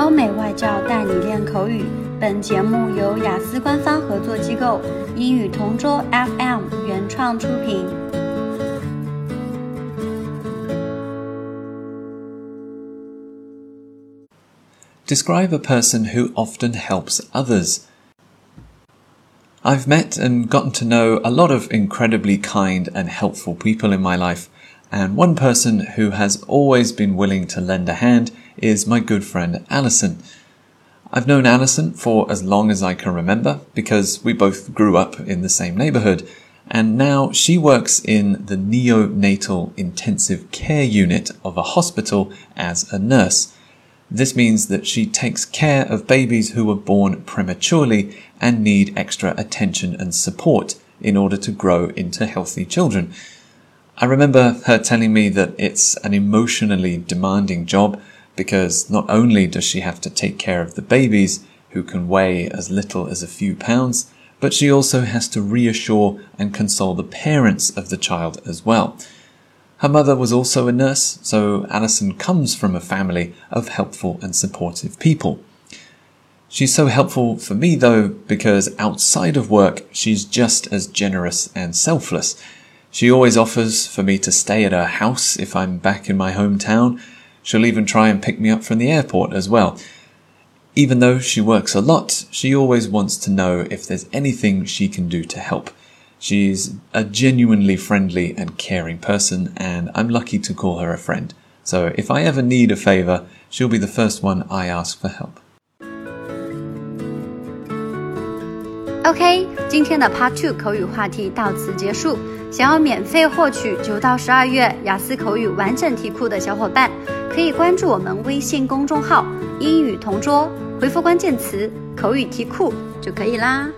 欧美外教带你练口语。本节目由雅思官方合作机构英语同桌 FM 原创出品。Describe a person who often helps others. I've met and gotten to know a lot of incredibly kind and helpful people in my life, and one person who has always been willing to lend a hand is my good friend Alison. I've known Alison for as long as I can remember because we both grew up in the same neighborhood, and now she works in the neonatal intensive care unit of a hospital as a nurse. This means that she takes care of babies who were born prematurely and need extra attention and support in order to grow into healthy children. I remember her telling me that it's an emotionally demanding job because not only does she have to take care of the babies who can weigh as little as a few pounds, but she also has to reassure and console the parents of the child as well. Her mother was also a nurse, so Alison comes from a family of helpful and supportive people. She's so helpful for me though, because outside of work, she's just as generous and selfless. She always offers for me to stay at her house if I'm back in my hometown. She'll even try and pick me up from the airport as well. Even though she works a lot, she always wants to know if there's anything she can do to help. She's a genuinely friendly and caring person, and I'm lucky to call her a friend. So if I ever need a favor, she'll be the first one I ask for help. OK，今天的 Part Two 口语话题到此结束。想要免费获取九到十二月雅思口语完整题库的小伙伴， 可以关注我们微信公众号“英语同桌”，回复关键词“口语题库”就可以啦。